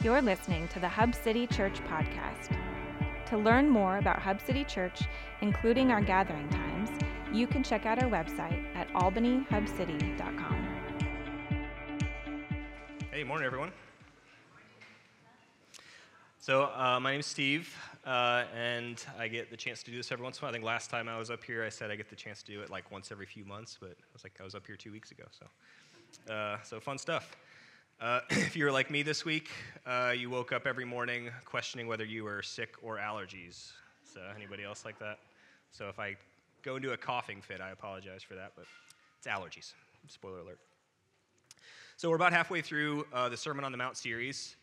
You're listening to the Hub City Church podcast. To learn more about Hub City Church, including our gathering times, you can check out our website at albanyhubcity.com. Hey, morning, everyone. So, uh, my name's Steve, uh, and I get the chance to do this every once in a while. I think last time I was up here, I said I get the chance to do it like once every few months, but I was like I was up here two weeks ago. So, uh, so fun stuff. Uh, if you were like me this week, uh, you woke up every morning questioning whether you were sick or allergies. So, anybody else like that? So, if I go into a coughing fit, I apologize for that, but it's allergies. Spoiler alert. So, we're about halfway through uh, the Sermon on the Mount series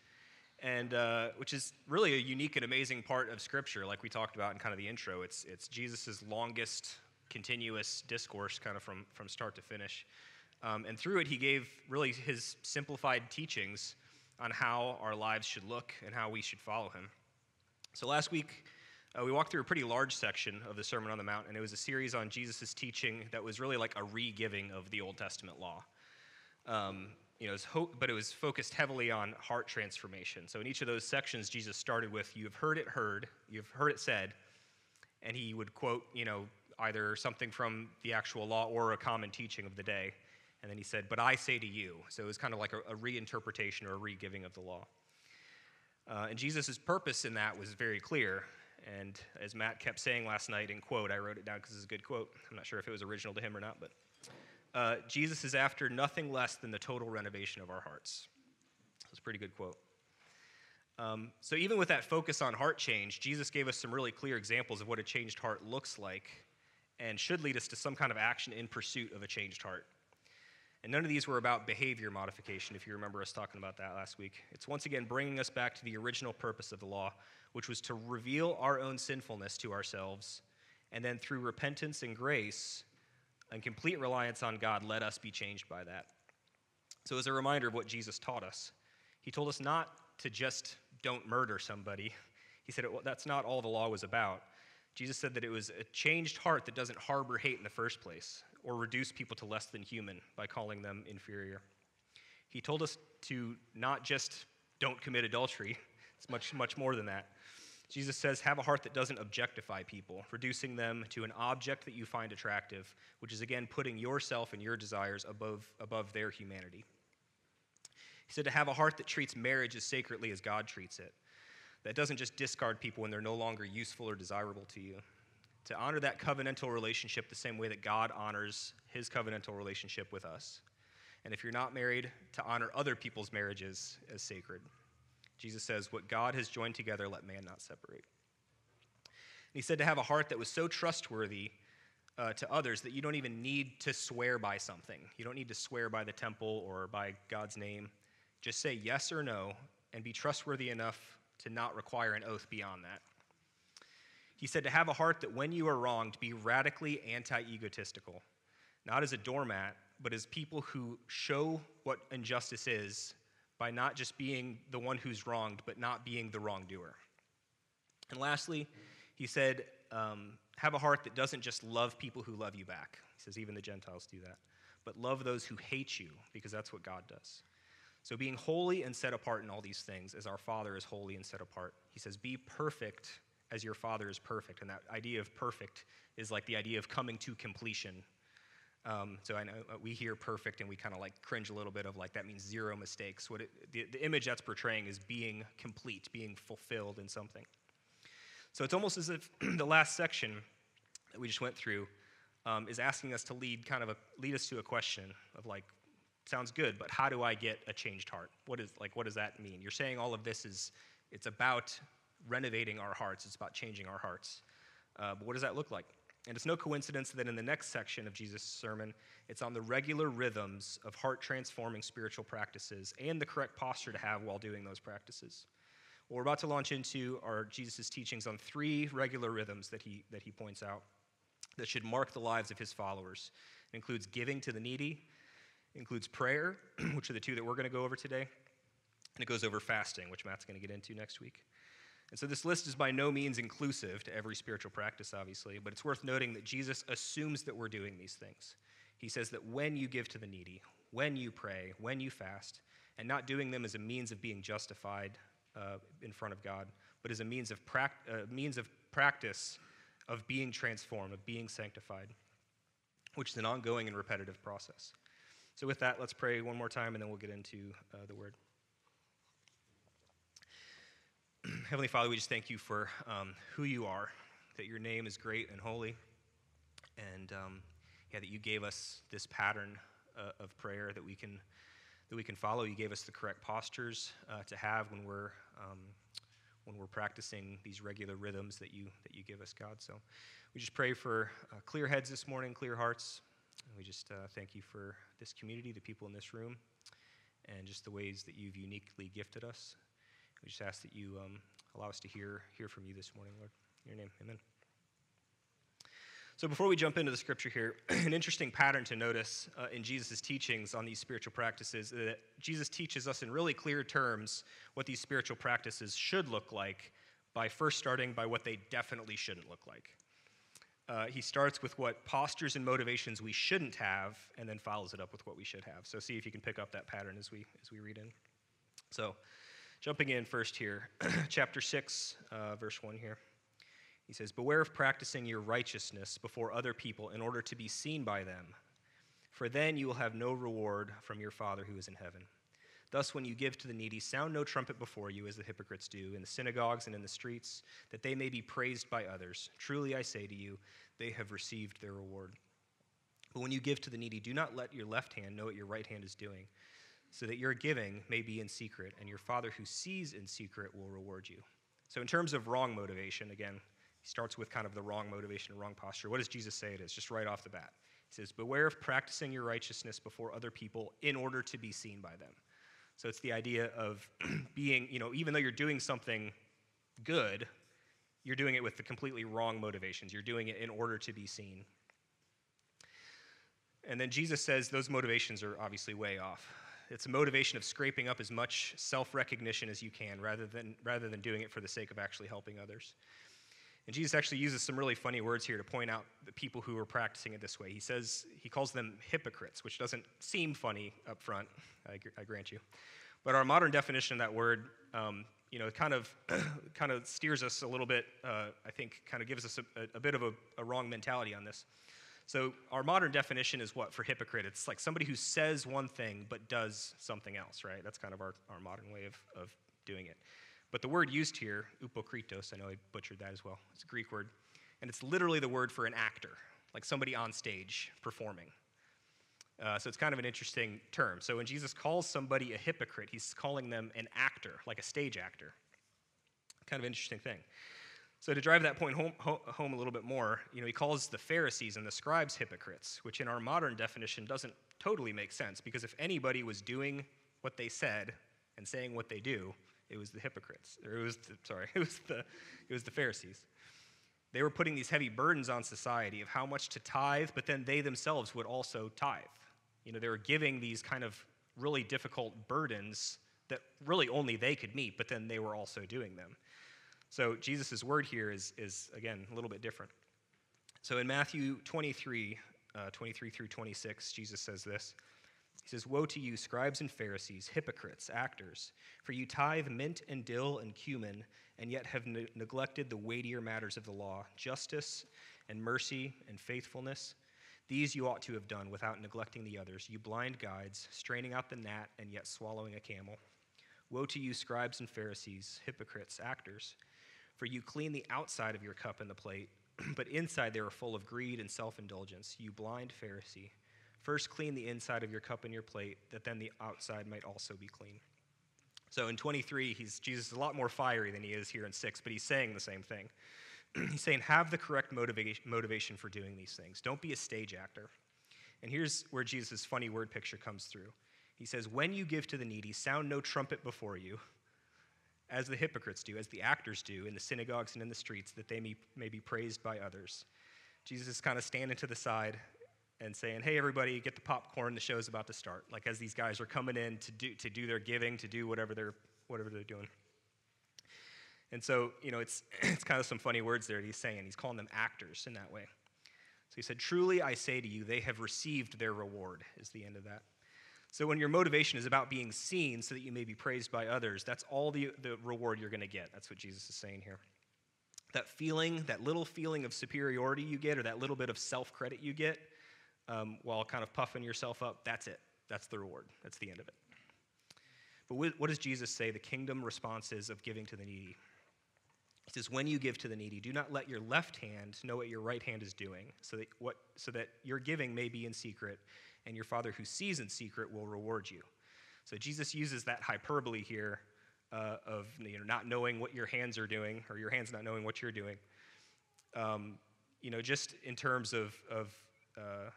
and uh, which is really a unique and amazing part of Scripture, like we talked about in kind of the intro. It's it's Jesus' longest continuous discourse, kind of from from start to finish, um, and through it, he gave really his simplified teachings on how our lives should look and how we should follow him. So last week. Uh, we walked through a pretty large section of the Sermon on the Mount, and it was a series on Jesus' teaching that was really like a re giving of the Old Testament law. Um, you know, it ho- but it was focused heavily on heart transformation. So in each of those sections, Jesus started with, "You've heard it heard, you've heard it said," and he would quote, you know, either something from the actual law or a common teaching of the day, and then he said, "But I say to you." So it was kind of like a, a reinterpretation or a re-giving of the law. Uh, and Jesus' purpose in that was very clear. And as Matt kept saying last night in quote, I wrote it down because it's a good quote. I'm not sure if it was original to him or not, but uh, Jesus is after nothing less than the total renovation of our hearts. That's a pretty good quote. Um, so, even with that focus on heart change, Jesus gave us some really clear examples of what a changed heart looks like and should lead us to some kind of action in pursuit of a changed heart. And none of these were about behavior modification, if you remember us talking about that last week. It's once again bringing us back to the original purpose of the law, which was to reveal our own sinfulness to ourselves, and then through repentance and grace, and complete reliance on God, let us be changed by that. So, as a reminder of what Jesus taught us, he told us not to just don't murder somebody. He said that's not all the law was about. Jesus said that it was a changed heart that doesn't harbor hate in the first place or reduce people to less than human by calling them inferior. He told us to not just don't commit adultery, it's much, much more than that. Jesus says, have a heart that doesn't objectify people, reducing them to an object that you find attractive, which is again putting yourself and your desires above, above their humanity. He said to have a heart that treats marriage as sacredly as God treats it, that doesn't just discard people when they're no longer useful or desirable to you, to honor that covenantal relationship the same way that God honors his covenantal relationship with us. And if you're not married, to honor other people's marriages as sacred. Jesus says, What God has joined together, let man not separate. And he said to have a heart that was so trustworthy uh, to others that you don't even need to swear by something. You don't need to swear by the temple or by God's name. Just say yes or no and be trustworthy enough to not require an oath beyond that. He said to have a heart that when you are wronged, be radically anti egotistical, not as a doormat, but as people who show what injustice is by not just being the one who's wronged, but not being the wrongdoer. And lastly, he said, um, have a heart that doesn't just love people who love you back. He says, even the Gentiles do that. But love those who hate you, because that's what God does. So, being holy and set apart in all these things, as our Father is holy and set apart, he says, be perfect as your Father is perfect. And that idea of perfect is like the idea of coming to completion um, so I know uh, we hear perfect and we kind of like cringe a little bit of like that means zero mistakes. What it, the, the image that's portraying is being complete, being fulfilled in something. So it's almost as if the last section that we just went through um, is asking us to lead kind of a, lead us to a question of like, sounds good, but how do I get a changed heart? What is like what does that mean? You're saying all of this is it's about renovating our hearts. It's about changing our hearts. Uh, but what does that look like? And it's no coincidence that in the next section of Jesus' sermon, it's on the regular rhythms of heart transforming spiritual practices and the correct posture to have while doing those practices. Well, we're about to launch into our Jesus' teachings on three regular rhythms that he, that he points out that should mark the lives of his followers. It includes giving to the needy, includes prayer, which are the two that we're going to go over today, and it goes over fasting, which Matt's going to get into next week. And so this list is by no means inclusive to every spiritual practice, obviously, but it's worth noting that Jesus assumes that we're doing these things. He says that when you give to the needy, when you pray, when you fast, and not doing them as a means of being justified uh, in front of God, but as a means of, prac- uh, means of practice of being transformed, of being sanctified, which is an ongoing and repetitive process. So, with that, let's pray one more time and then we'll get into uh, the word. Heavenly Father, we just thank you for um, who you are, that your name is great and holy, and um, yeah, that you gave us this pattern uh, of prayer that we can that we can follow. You gave us the correct postures uh, to have when we're um, when we're practicing these regular rhythms that you that you give us, God. So we just pray for uh, clear heads this morning, clear hearts. And we just uh, thank you for this community, the people in this room, and just the ways that you've uniquely gifted us. We just ask that you um, allow us to hear hear from you this morning, Lord. In your name, Amen. So, before we jump into the scripture here, an interesting pattern to notice uh, in Jesus' teachings on these spiritual practices is that Jesus teaches us in really clear terms what these spiritual practices should look like by first starting by what they definitely shouldn't look like. Uh, he starts with what postures and motivations we shouldn't have, and then follows it up with what we should have. So, see if you can pick up that pattern as we, as we read in. So, jumping in first here, chapter 6, uh, verse 1 here. He says, Beware of practicing your righteousness before other people in order to be seen by them, for then you will have no reward from your Father who is in heaven. Thus, when you give to the needy, sound no trumpet before you, as the hypocrites do, in the synagogues and in the streets, that they may be praised by others. Truly, I say to you, they have received their reward. But when you give to the needy, do not let your left hand know what your right hand is doing, so that your giving may be in secret, and your Father who sees in secret will reward you. So, in terms of wrong motivation, again, he starts with kind of the wrong motivation and wrong posture. What does Jesus say it is, just right off the bat? He says, Beware of practicing your righteousness before other people in order to be seen by them. So it's the idea of being, you know, even though you're doing something good, you're doing it with the completely wrong motivations. You're doing it in order to be seen. And then Jesus says those motivations are obviously way off. It's a motivation of scraping up as much self recognition as you can rather than, rather than doing it for the sake of actually helping others. And Jesus actually uses some really funny words here to point out the people who are practicing it this way. He says, he calls them hypocrites, which doesn't seem funny up front, I, I grant you. But our modern definition of that word, um, you know, kind of, kind of steers us a little bit, uh, I think, kind of gives us a, a bit of a, a wrong mentality on this. So, our modern definition is what for hypocrite? It's like somebody who says one thing but does something else, right? That's kind of our, our modern way of, of doing it. But the word used here, upokritos, I know I butchered that as well. It's a Greek word. And it's literally the word for an actor, like somebody on stage performing. Uh, so it's kind of an interesting term. So when Jesus calls somebody a hypocrite, he's calling them an actor, like a stage actor. Kind of interesting thing. So to drive that point home, home a little bit more, you know, he calls the Pharisees and the scribes hypocrites, which in our modern definition doesn't totally make sense because if anybody was doing what they said and saying what they do, it was the hypocrites, or it was the, sorry, it was the, it was the Pharisees. They were putting these heavy burdens on society of how much to tithe, but then they themselves would also tithe. You know, they were giving these kind of really difficult burdens that really only they could meet, but then they were also doing them. So Jesus' word here is, is, again, a little bit different. So in Matthew 23, uh, 23 through 26, Jesus says this. He says, Woe to you, scribes and Pharisees, hypocrites, actors, for you tithe mint and dill and cumin, and yet have ne- neglected the weightier matters of the law justice and mercy and faithfulness. These you ought to have done without neglecting the others, you blind guides, straining out the gnat and yet swallowing a camel. Woe to you, scribes and Pharisees, hypocrites, actors, for you clean the outside of your cup and the plate, but inside they are full of greed and self indulgence, you blind Pharisee. First, clean the inside of your cup and your plate, that then the outside might also be clean. So in 23, he's, Jesus is a lot more fiery than he is here in 6, but he's saying the same thing. he's saying, have the correct motivation, motivation for doing these things. Don't be a stage actor. And here's where Jesus' funny word picture comes through. He says, When you give to the needy, sound no trumpet before you, as the hypocrites do, as the actors do in the synagogues and in the streets, that they may, may be praised by others. Jesus is kind of standing to the side and saying, "Hey, everybody, get the popcorn. The show's about to start." Like as these guys are coming in to do to do their giving, to do whatever they're whatever they're doing. And so, you know, it's it's kind of some funny words there. He's saying he's calling them actors in that way. So he said, "Truly, I say to you, they have received their reward." Is the end of that. So when your motivation is about being seen so that you may be praised by others, that's all the, the reward you're going to get. That's what Jesus is saying here. That feeling, that little feeling of superiority you get, or that little bit of self credit you get um, while kind of puffing yourself up, that's it. That's the reward. That's the end of it. But what does Jesus say the kingdom response is of giving to the needy? He says, When you give to the needy, do not let your left hand know what your right hand is doing, so that, what, so that your giving may be in secret, and your Father who sees in secret will reward you. So Jesus uses that hyperbole here uh, of you know, not knowing what your hands are doing, or your hands not knowing what you're doing. Um, you know, just in terms of, of uh,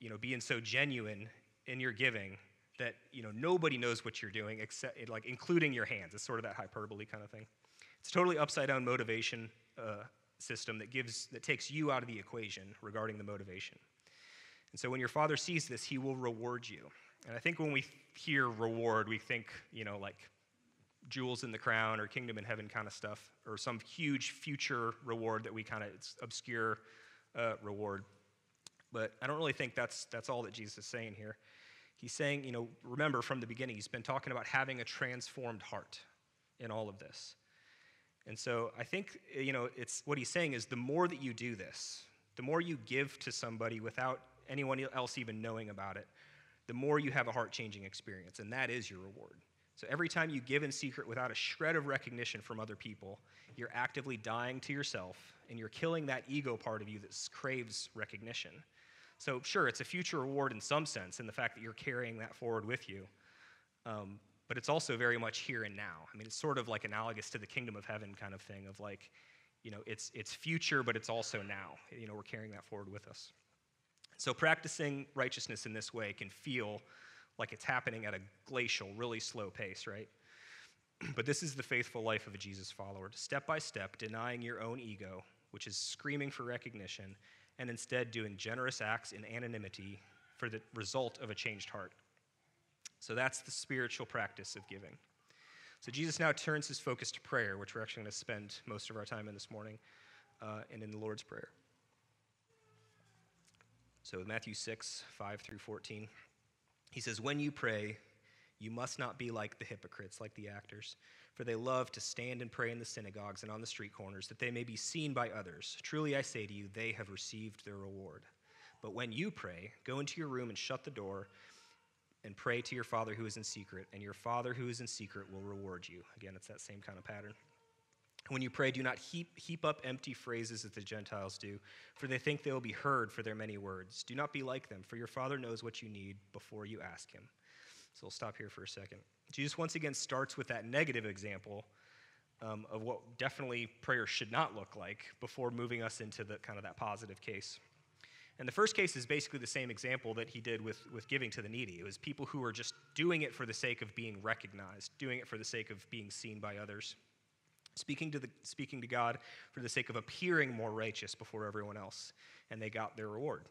you know, being so genuine in your giving that you know nobody knows what you're doing except like including your hands. It's sort of that hyperbole kind of thing. It's a totally upside down motivation uh, system that gives that takes you out of the equation regarding the motivation. And so when your father sees this, he will reward you. And I think when we hear reward, we think, you know, like jewels in the crown or kingdom in heaven kind of stuff, or some huge future reward that we kind of, obscure uh, reward. But I don't really think that's, that's all that Jesus is saying here. He's saying, you know, remember from the beginning, he's been talking about having a transformed heart in all of this. And so I think, you know, it's what he's saying is the more that you do this, the more you give to somebody without anyone else even knowing about it, the more you have a heart changing experience, and that is your reward. So every time you give in secret without a shred of recognition from other people, you're actively dying to yourself and you're killing that ego part of you that craves recognition. So, sure, it's a future reward in some sense in the fact that you're carrying that forward with you. Um, but it's also very much here and now. I mean, it's sort of like analogous to the kingdom of heaven kind of thing of like, you know, it's, it's future, but it's also now. You know, we're carrying that forward with us. So, practicing righteousness in this way can feel like it's happening at a glacial, really slow pace, right? But this is the faithful life of a Jesus follower, step by step, denying your own ego, which is screaming for recognition, and instead doing generous acts in anonymity for the result of a changed heart. So that's the spiritual practice of giving. So Jesus now turns his focus to prayer, which we're actually going to spend most of our time in this morning uh, and in the Lord's Prayer. So, Matthew 6, 5 through 14. He says, When you pray, you must not be like the hypocrites, like the actors, for they love to stand and pray in the synagogues and on the street corners, that they may be seen by others. Truly I say to you, they have received their reward. But when you pray, go into your room and shut the door and pray to your Father who is in secret, and your Father who is in secret will reward you. Again, it's that same kind of pattern. When you pray, do not heap, heap up empty phrases as the Gentiles do, for they think they will be heard for their many words. Do not be like them, for your Father knows what you need before you ask Him. So we'll stop here for a second. Jesus once again starts with that negative example um, of what definitely prayer should not look like before moving us into the kind of that positive case. And the first case is basically the same example that he did with, with giving to the needy. It was people who were just doing it for the sake of being recognized, doing it for the sake of being seen by others speaking to, the, speaking to God for the sake of appearing more righteous before everyone else, and they got their reward.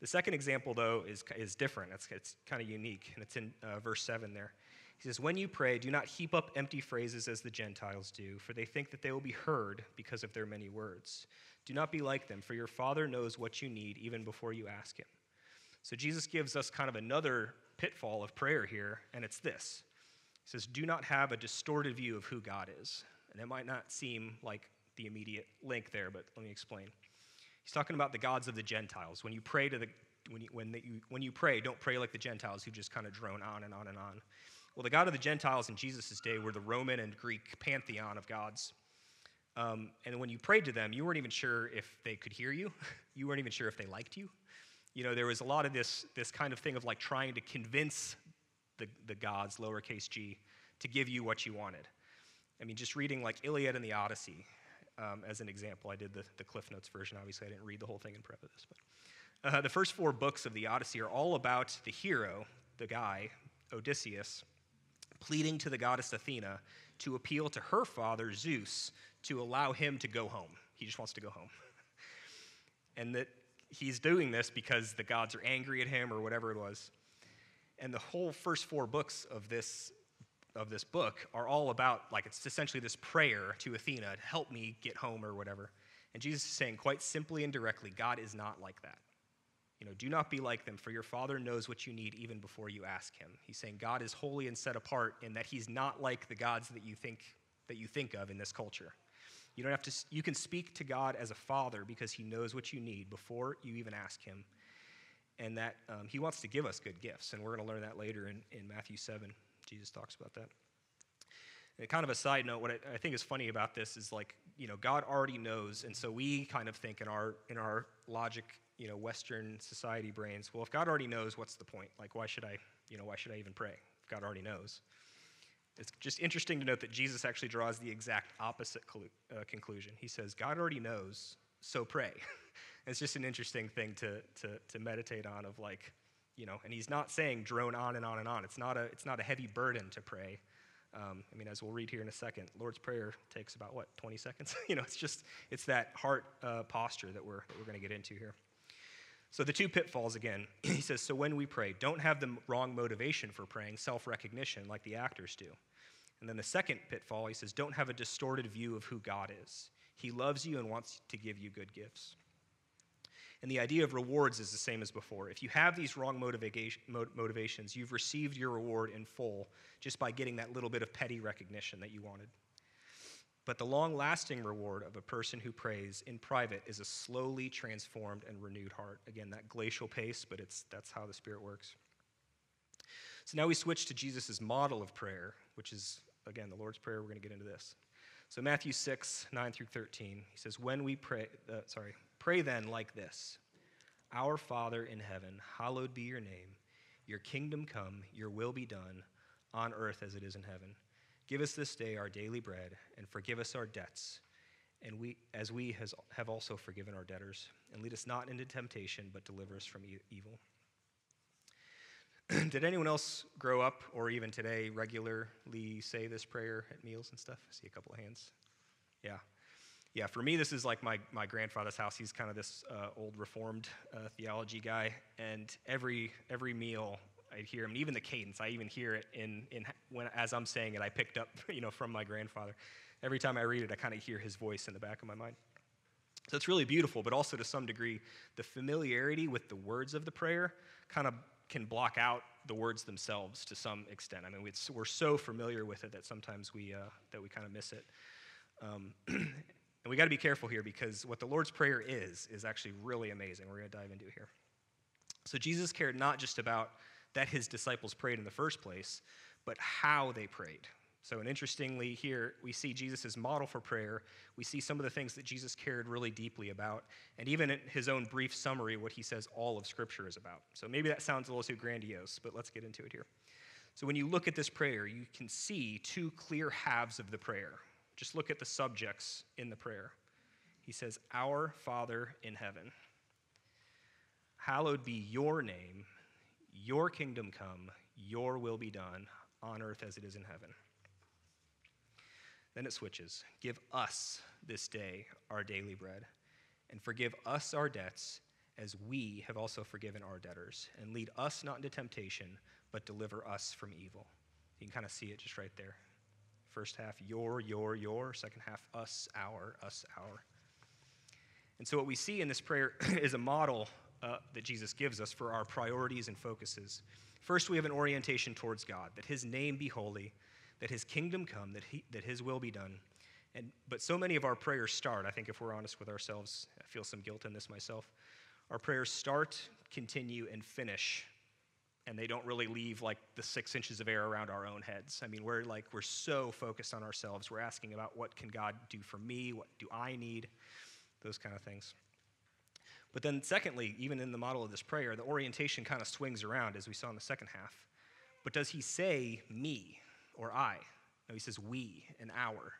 The second example, though, is, is different. It's, it's kind of unique, and it's in uh, verse 7 there. He says, When you pray, do not heap up empty phrases as the Gentiles do, for they think that they will be heard because of their many words. Do not be like them, for your Father knows what you need even before you ask Him. So Jesus gives us kind of another pitfall of prayer here, and it's this. He says, Do not have a distorted view of who God is. And it might not seem like the immediate link there, but let me explain. He's talking about the gods of the Gentiles. When you pray to the when you, when, the, you, when you pray, don't pray like the Gentiles who just kind of drone on and on and on. Well, the God of the Gentiles in Jesus' day were the Roman and Greek pantheon of gods. Um, and when you prayed to them, you weren't even sure if they could hear you. you weren't even sure if they liked you. You know, there was a lot of this, this kind of thing of like trying to convince the, the gods, lowercase g, to give you what you wanted. I mean, just reading like Iliad and the Odyssey um, as an example. I did the, the Cliff Notes version. Obviously, I didn't read the whole thing in prep of this. But uh, the first four books of the Odyssey are all about the hero, the guy, Odysseus, pleading to the goddess Athena to appeal to her father, Zeus, to allow him to go home. He just wants to go home. and that he's doing this because the gods are angry at him or whatever it was. And the whole first four books of this of this book are all about, like, it's essentially this prayer to Athena to help me get home or whatever. And Jesus is saying, quite simply and directly, God is not like that. You know, do not be like them, for your Father knows what you need even before you ask him. He's saying God is holy and set apart in that he's not like the gods that you think that you think of in this culture. You don't have to you can speak to God as a father because he knows what you need before you even ask him. And that um, he wants to give us good gifts. And we're going to learn that later in, in Matthew 7. Jesus talks about that. And kind of a side note, what I, I think is funny about this is like, you know, God already knows, and so we kind of think in our in our logic you know, Western society brains, well, if God already knows, what's the point? Like, why should I, you know, why should I even pray? If God already knows. It's just interesting to note that Jesus actually draws the exact opposite uh, conclusion. He says, God already knows, so pray. it's just an interesting thing to, to, to meditate on of like, you know, and he's not saying drone on and on and on. It's not a, it's not a heavy burden to pray. Um, I mean, as we'll read here in a second, Lord's Prayer takes about, what, 20 seconds? you know, it's just, it's that heart uh, posture that we're, that we're going to get into here. So, the two pitfalls again, he says, So when we pray, don't have the wrong motivation for praying, self recognition, like the actors do. And then the second pitfall, he says, Don't have a distorted view of who God is. He loves you and wants to give you good gifts. And the idea of rewards is the same as before. If you have these wrong motivations, you've received your reward in full just by getting that little bit of petty recognition that you wanted. But the long lasting reward of a person who prays in private is a slowly transformed and renewed heart. Again, that glacial pace, but it's, that's how the Spirit works. So now we switch to Jesus' model of prayer, which is, again, the Lord's Prayer. We're going to get into this. So Matthew 6, 9 through 13, he says, When we pray, uh, sorry, pray then like this Our Father in heaven, hallowed be your name. Your kingdom come, your will be done, on earth as it is in heaven. Give us this day our daily bread, and forgive us our debts, and we, as we has, have also forgiven our debtors. And lead us not into temptation, but deliver us from e- evil. Did anyone else grow up, or even today, regularly say this prayer at meals and stuff? I see a couple of hands. Yeah. Yeah, for me, this is like my, my grandfather's house. He's kind of this uh, old Reformed uh, theology guy, and every, every meal I hear him, even the cadence, I even hear it in, in when, as I'm saying it, I picked up, you know, from my grandfather. Every time I read it, I kind of hear his voice in the back of my mind. So it's really beautiful, but also to some degree, the familiarity with the words of the prayer kind of can block out the words themselves to some extent. I mean, we're so familiar with it that sometimes we, uh, that we kind of miss it. Um, and we got to be careful here because what the Lord's Prayer is, is actually really amazing. We're going to dive into here. So Jesus cared not just about that his disciples prayed in the first place, but how they prayed. So, and interestingly, here we see Jesus' model for prayer. We see some of the things that Jesus cared really deeply about, and even in his own brief summary, what he says all of Scripture is about. So, maybe that sounds a little too grandiose, but let's get into it here. So, when you look at this prayer, you can see two clear halves of the prayer. Just look at the subjects in the prayer. He says, Our Father in heaven, hallowed be your name your kingdom come, your will be done on earth as it is in heaven. Then it switches. Give us this day our daily bread, and forgive us our debts as we have also forgiven our debtors. And lead us not into temptation, but deliver us from evil. You can kind of see it just right there. First half, your, your, your. Second half, us, our, us, our. And so, what we see in this prayer is a model uh, that Jesus gives us for our priorities and focuses. First, we have an orientation towards God, that His name be holy, that His kingdom come, that, he, that His will be done. And, but so many of our prayers start, I think if we're honest with ourselves, I feel some guilt in this myself. Our prayers start, continue, and finish, and they don't really leave like the six inches of air around our own heads. I mean, we're like, we're so focused on ourselves. We're asking about what can God do for me? What do I need? Those kind of things. But then, secondly, even in the model of this prayer, the orientation kind of swings around, as we saw in the second half. But does he say me or I? No, he says we and our.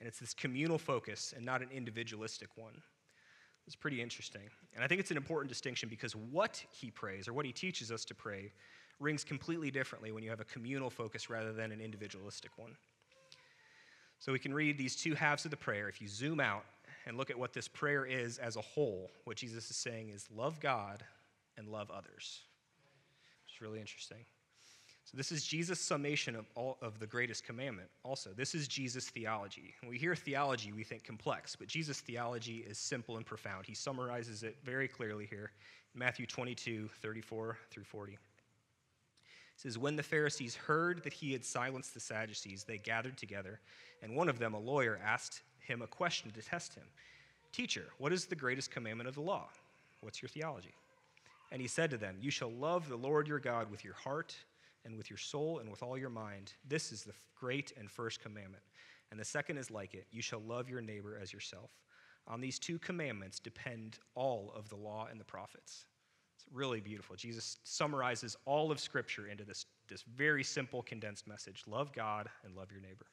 And it's this communal focus and not an individualistic one. It's pretty interesting. And I think it's an important distinction because what he prays or what he teaches us to pray rings completely differently when you have a communal focus rather than an individualistic one. So we can read these two halves of the prayer. If you zoom out, and look at what this prayer is as a whole, what Jesus is saying is love God and love others. It's really interesting. So this is Jesus' summation of all of the greatest commandment. Also, this is Jesus' theology. When we hear theology, we think complex, but Jesus' theology is simple and profound. He summarizes it very clearly here Matthew 22, 34 through 40. It says, When the Pharisees heard that he had silenced the Sadducees, they gathered together, and one of them, a lawyer, asked him a question to test him Teacher, what is the greatest commandment of the law? What's your theology? And he said to them, You shall love the Lord your God with your heart and with your soul and with all your mind. This is the great and first commandment. And the second is like it you shall love your neighbor as yourself. On these two commandments depend all of the law and the prophets. It's really beautiful. Jesus summarizes all of Scripture into this, this very simple, condensed message love God and love your neighbor.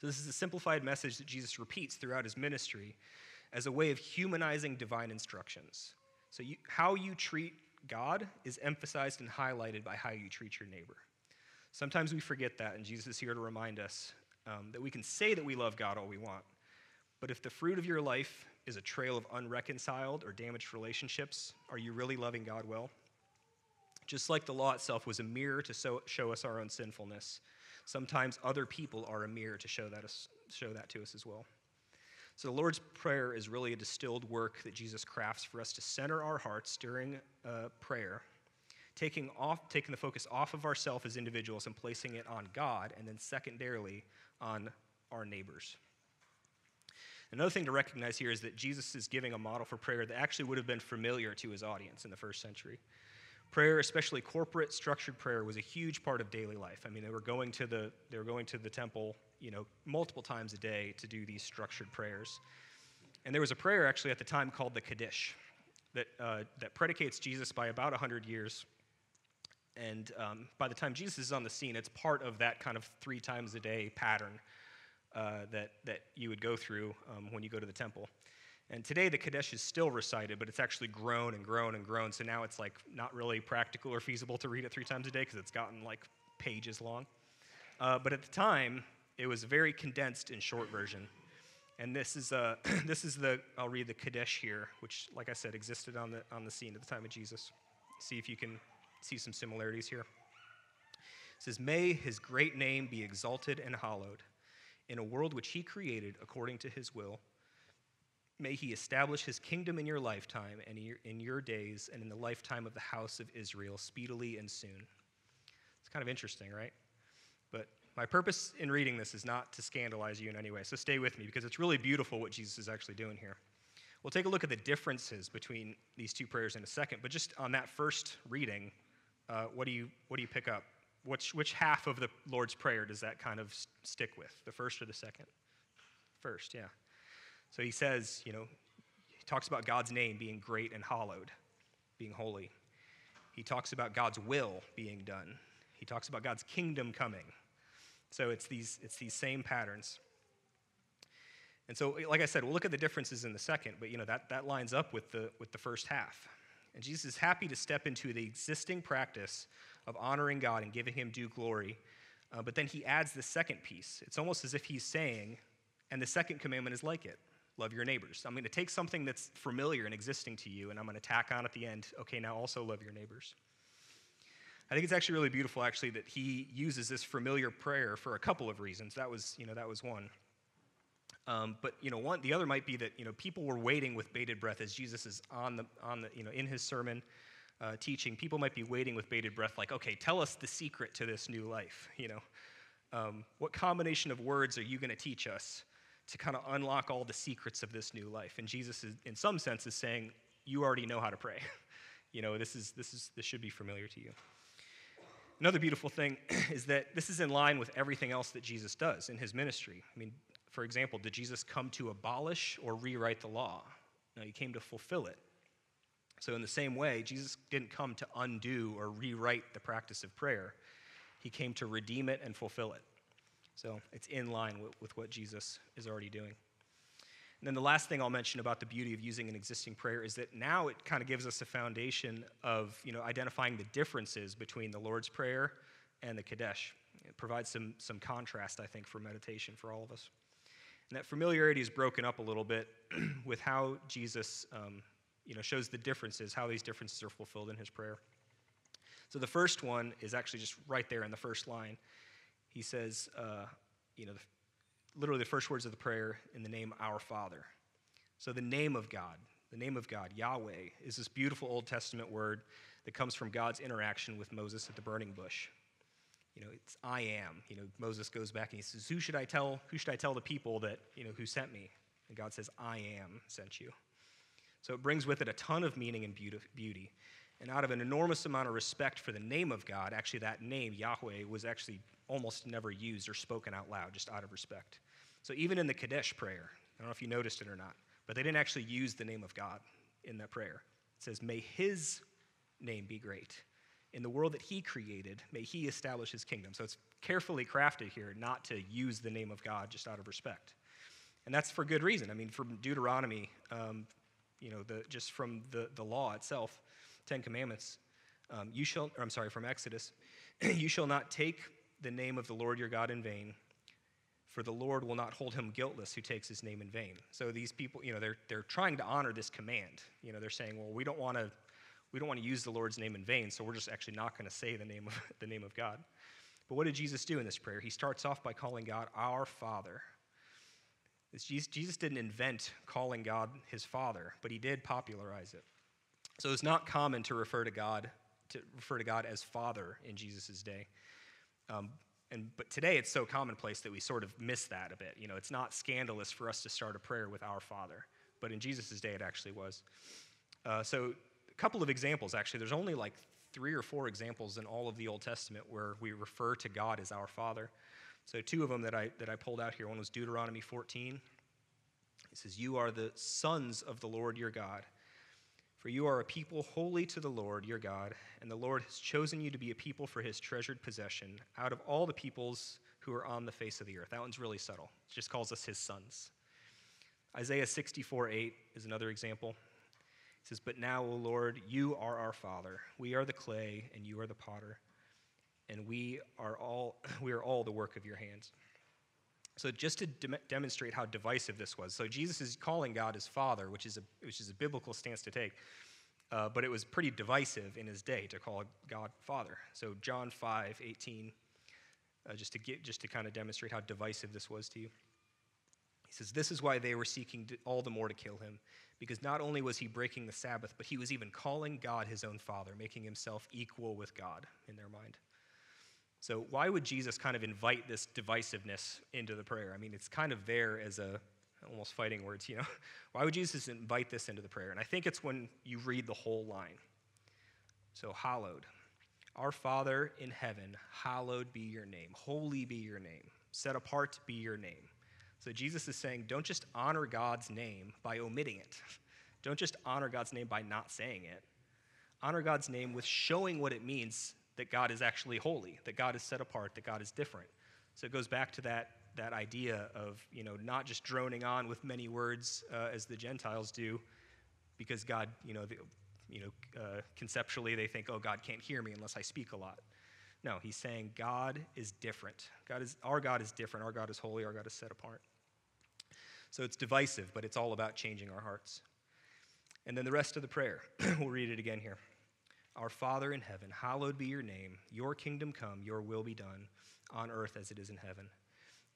So, this is a simplified message that Jesus repeats throughout his ministry as a way of humanizing divine instructions. So, you, how you treat God is emphasized and highlighted by how you treat your neighbor. Sometimes we forget that, and Jesus is here to remind us um, that we can say that we love God all we want, but if the fruit of your life is a trail of unreconciled or damaged relationships, are you really loving God well? Just like the law itself was a mirror to so, show us our own sinfulness, sometimes other people are a mirror to show that, us, show that to us as well. So, the Lord's Prayer is really a distilled work that Jesus crafts for us to center our hearts during uh, prayer, taking, off, taking the focus off of ourselves as individuals and placing it on God, and then secondarily on our neighbors. Another thing to recognize here is that Jesus is giving a model for prayer that actually would have been familiar to his audience in the first century. Prayer, especially corporate structured prayer, was a huge part of daily life. I mean, they were going to the, they were going to the temple you know, multiple times a day to do these structured prayers. And there was a prayer actually at the time called the Kaddish that, uh, that predicates Jesus by about 100 years. And um, by the time Jesus is on the scene, it's part of that kind of three times a day pattern uh, that, that you would go through um, when you go to the temple. And today the Kaddish is still recited, but it's actually grown and grown and grown. So now it's like not really practical or feasible to read it three times a day because it's gotten like pages long. Uh, but at the time, it was a very condensed and short version. And this is, uh, this is the, I'll read the Kaddish here, which, like I said, existed on the, on the scene at the time of Jesus. See if you can see some similarities here. It says, May his great name be exalted and hallowed in a world which he created according to his will. May he establish his kingdom in your lifetime and in your days and in the lifetime of the house of Israel speedily and soon. It's kind of interesting, right? My purpose in reading this is not to scandalize you in any way, so stay with me because it's really beautiful what Jesus is actually doing here. We'll take a look at the differences between these two prayers in a second, but just on that first reading, uh, what, do you, what do you pick up? Which, which half of the Lord's Prayer does that kind of stick with? The first or the second? First, yeah. So he says, you know, he talks about God's name being great and hallowed, being holy. He talks about God's will being done. He talks about God's kingdom coming. So it's these, it's these same patterns. And so, like I said, we'll look at the differences in the second, but you know, that, that lines up with the, with the first half. And Jesus is happy to step into the existing practice of honoring God and giving him due glory. Uh, but then he adds the second piece. It's almost as if he's saying, and the second commandment is like it love your neighbors. I'm going to take something that's familiar and existing to you, and I'm going to tack on at the end, okay, now also love your neighbors. I think it's actually really beautiful, actually, that he uses this familiar prayer for a couple of reasons. That was, you know, that was one. Um, but you know, one the other might be that you know people were waiting with bated breath as Jesus is on the on the you know in his sermon uh, teaching. People might be waiting with bated breath, like, okay, tell us the secret to this new life. You know, um, what combination of words are you going to teach us to kind of unlock all the secrets of this new life? And Jesus is, in some sense, is saying, you already know how to pray. you know, this is this is this should be familiar to you. Another beautiful thing is that this is in line with everything else that Jesus does in his ministry. I mean, for example, did Jesus come to abolish or rewrite the law? No, he came to fulfill it. So, in the same way, Jesus didn't come to undo or rewrite the practice of prayer, he came to redeem it and fulfill it. So, it's in line with, with what Jesus is already doing. And then the last thing I'll mention about the beauty of using an existing prayer is that now it kind of gives us a foundation of you know, identifying the differences between the Lord's Prayer and the Kaddish. It provides some, some contrast, I think, for meditation for all of us. And that familiarity is broken up a little bit with how Jesus um, you know, shows the differences, how these differences are fulfilled in his prayer. So the first one is actually just right there in the first line. He says, uh, you know, literally the first words of the prayer in the name Our Father. So the name of God, the name of God, Yahweh, is this beautiful Old Testament word that comes from God's interaction with Moses at the burning bush. You know, it's I am. You know, Moses goes back and he says, Who should I tell? Who should I tell the people that, you know, who sent me? And God says, I am sent you. So it brings with it a ton of meaning and beauty. And out of an enormous amount of respect for the name of God, actually, that name, Yahweh, was actually almost never used or spoken out loud, just out of respect. So even in the Kaddish prayer, I don't know if you noticed it or not, but they didn't actually use the name of God in that prayer. It says, May his name be great. In the world that he created, may he establish his kingdom. So it's carefully crafted here not to use the name of God just out of respect. And that's for good reason. I mean, from Deuteronomy, um, you know, the, just from the, the law itself, Ten Commandments, um, you shall, or I'm sorry, from Exodus, you shall not take the name of the Lord your God in vain, for the Lord will not hold him guiltless who takes his name in vain. So these people, you know, they're, they're trying to honor this command. You know, they're saying, well, we don't want to we don't want to use the Lord's name in vain, so we're just actually not going to say the name of the name of God. But what did Jesus do in this prayer? He starts off by calling God our Father. Jesus, Jesus didn't invent calling God his Father, but he did popularize it. So it's not common to refer to God to refer to God as Father in Jesus' day. Um, and but today it's so commonplace that we sort of miss that a bit. You know, it's not scandalous for us to start a prayer with our Father, but in Jesus' day it actually was. Uh, so a couple of examples actually. There's only like three or four examples in all of the Old Testament where we refer to God as our Father. So two of them that I that I pulled out here. One was Deuteronomy 14. It says, "You are the sons of the Lord your God." For you are a people holy to the Lord your God, and the Lord has chosen you to be a people for his treasured possession out of all the peoples who are on the face of the earth. That one's really subtle. It just calls us his sons. Isaiah 64 8 is another example. It says, But now, O Lord, you are our Father. We are the clay, and you are the potter, and we are all, we are all the work of your hands. So, just to de- demonstrate how divisive this was, so Jesus is calling God his Father, which is a, which is a biblical stance to take, uh, but it was pretty divisive in his day to call God Father. So, John 5 18, uh, just, to get, just to kind of demonstrate how divisive this was to you. He says, This is why they were seeking to, all the more to kill him, because not only was he breaking the Sabbath, but he was even calling God his own Father, making himself equal with God in their mind. So, why would Jesus kind of invite this divisiveness into the prayer? I mean, it's kind of there as a almost fighting words, you know. Why would Jesus invite this into the prayer? And I think it's when you read the whole line. So, hallowed. Our Father in heaven, hallowed be your name. Holy be your name. Set apart be your name. So, Jesus is saying, don't just honor God's name by omitting it. Don't just honor God's name by not saying it. Honor God's name with showing what it means that God is actually holy, that God is set apart, that God is different. So it goes back to that, that idea of you know, not just droning on with many words uh, as the Gentiles do, because God, you know, the, you know uh, conceptually they think, oh, God can't hear me unless I speak a lot. No, he's saying God is different. God is, our God is different. Our God is holy. Our God is set apart. So it's divisive, but it's all about changing our hearts. And then the rest of the prayer, we'll read it again here. Our Father in heaven, hallowed be your name. Your kingdom come, your will be done, on earth as it is in heaven.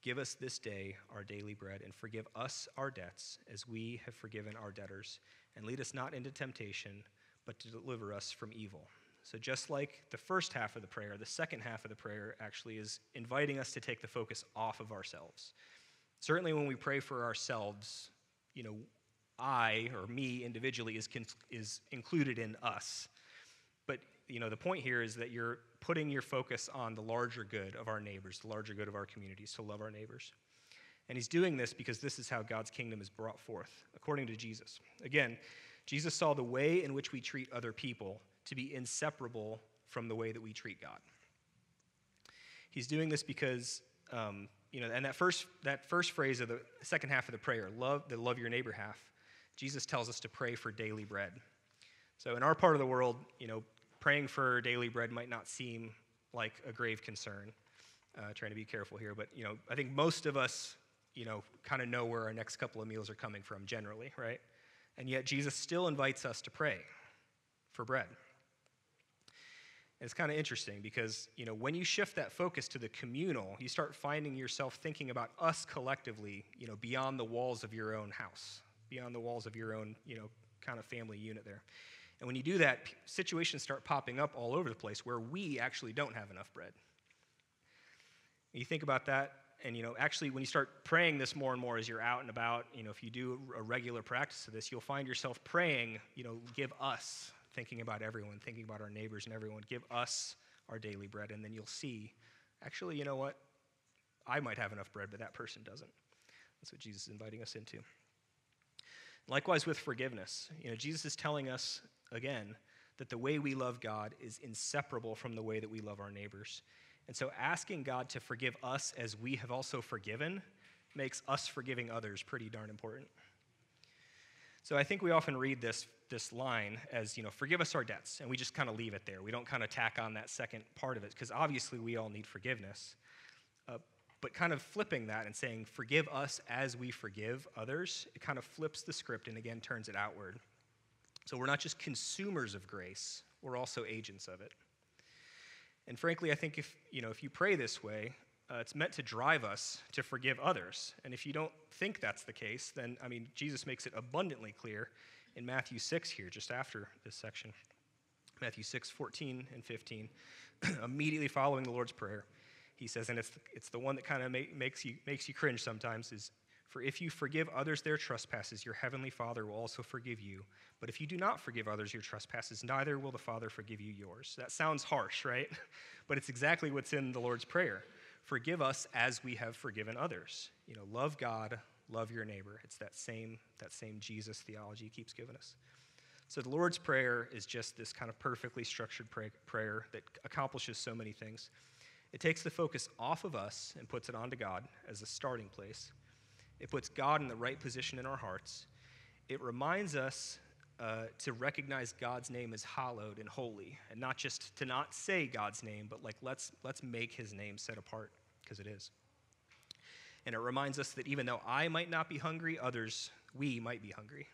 Give us this day our daily bread, and forgive us our debts as we have forgiven our debtors. And lead us not into temptation, but to deliver us from evil. So, just like the first half of the prayer, the second half of the prayer actually is inviting us to take the focus off of ourselves. Certainly, when we pray for ourselves, you know, I or me individually is, is included in us. But you know, the point here is that you're putting your focus on the larger good of our neighbors, the larger good of our communities, to love our neighbors. And he's doing this because this is how God's kingdom is brought forth, according to Jesus. Again, Jesus saw the way in which we treat other people to be inseparable from the way that we treat God. He's doing this because, um, you know, and that first, that first phrase of the second half of the prayer, love the love your neighbor half, Jesus tells us to pray for daily bread. So in our part of the world, you know, praying for daily bread might not seem like a grave concern. Uh, trying to be careful here, but you know, I think most of us, you know, kind of know where our next couple of meals are coming from generally, right? And yet Jesus still invites us to pray for bread. It's kind of interesting because, you know, when you shift that focus to the communal, you start finding yourself thinking about us collectively, you know, beyond the walls of your own house, beyond the walls of your own, you know, kind of family unit there. And when you do that, situations start popping up all over the place where we actually don't have enough bread. You think about that, and you know, actually, when you start praying this more and more as you're out and about, you know, if you do a regular practice of this, you'll find yourself praying, you know, give us, thinking about everyone, thinking about our neighbors and everyone, give us our daily bread, and then you'll see, actually, you know what? I might have enough bread, but that person doesn't. That's what Jesus is inviting us into. Likewise with forgiveness. You know, Jesus is telling us again that the way we love God is inseparable from the way that we love our neighbors. And so asking God to forgive us as we have also forgiven makes us forgiving others pretty darn important. So I think we often read this, this line as, you know, forgive us our debts, and we just kind of leave it there. We don't kind of tack on that second part of it, because obviously we all need forgiveness. Uh, but kind of flipping that and saying, forgive us as we forgive others, it kind of flips the script and again turns it outward. So we're not just consumers of grace, we're also agents of it. And frankly, I think if, you know, if you pray this way, uh, it's meant to drive us to forgive others. And if you don't think that's the case, then, I mean, Jesus makes it abundantly clear in Matthew 6 here, just after this section. Matthew 6, 14 and 15, immediately following the Lord's Prayer, he says, and it's, it's the one that kind of make, makes, you, makes you cringe sometimes, is for if you forgive others their trespasses, your heavenly Father will also forgive you. But if you do not forgive others your trespasses, neither will the Father forgive you yours. That sounds harsh, right? But it's exactly what's in the Lord's Prayer. Forgive us as we have forgiven others. You know, love God, love your neighbor. It's that same, that same Jesus theology he keeps giving us. So the Lord's Prayer is just this kind of perfectly structured pray- prayer that accomplishes so many things. It takes the focus off of us and puts it onto God as a starting place. It puts God in the right position in our hearts. It reminds us uh, to recognize God's name as hallowed and holy, and not just to not say God's name, but like let's, let's make his name set apart, because it is. And it reminds us that even though I might not be hungry, others, we might be hungry.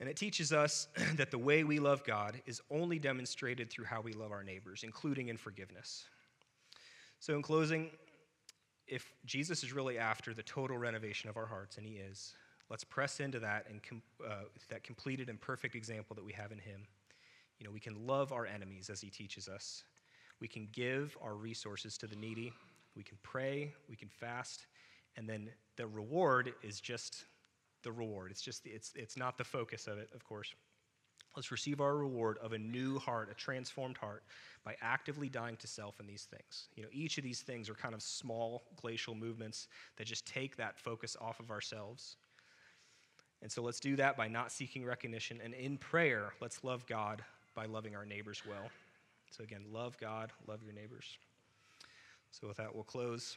And it teaches us that the way we love God is only demonstrated through how we love our neighbors, including in forgiveness. So, in closing, if Jesus is really after the total renovation of our hearts, and he is, let's press into that and com- uh, that completed and perfect example that we have in him. You know, we can love our enemies as he teaches us. We can give our resources to the needy. We can pray. We can fast. And then the reward is just the reward. It's just it's it's not the focus of it, of course. Let's receive our reward of a new heart, a transformed heart, by actively dying to self in these things. You know, each of these things are kind of small glacial movements that just take that focus off of ourselves. And so let's do that by not seeking recognition. And in prayer, let's love God by loving our neighbors well. So again, love God, love your neighbors. So with that, we'll close.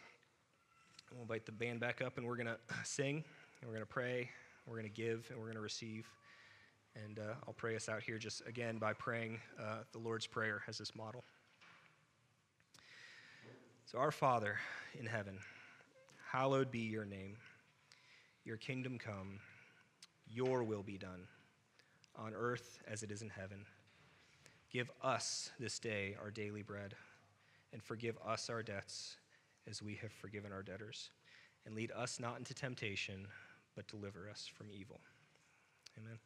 We'll invite the band back up, and we're going to sing, and we're going to pray, we're going to give, and we're going to receive. And uh, I'll pray us out here just again by praying uh, the Lord's Prayer as this model. So, our Father in heaven, hallowed be your name. Your kingdom come, your will be done, on earth as it is in heaven. Give us this day our daily bread, and forgive us our debts as we have forgiven our debtors. And lead us not into temptation, but deliver us from evil. Amen.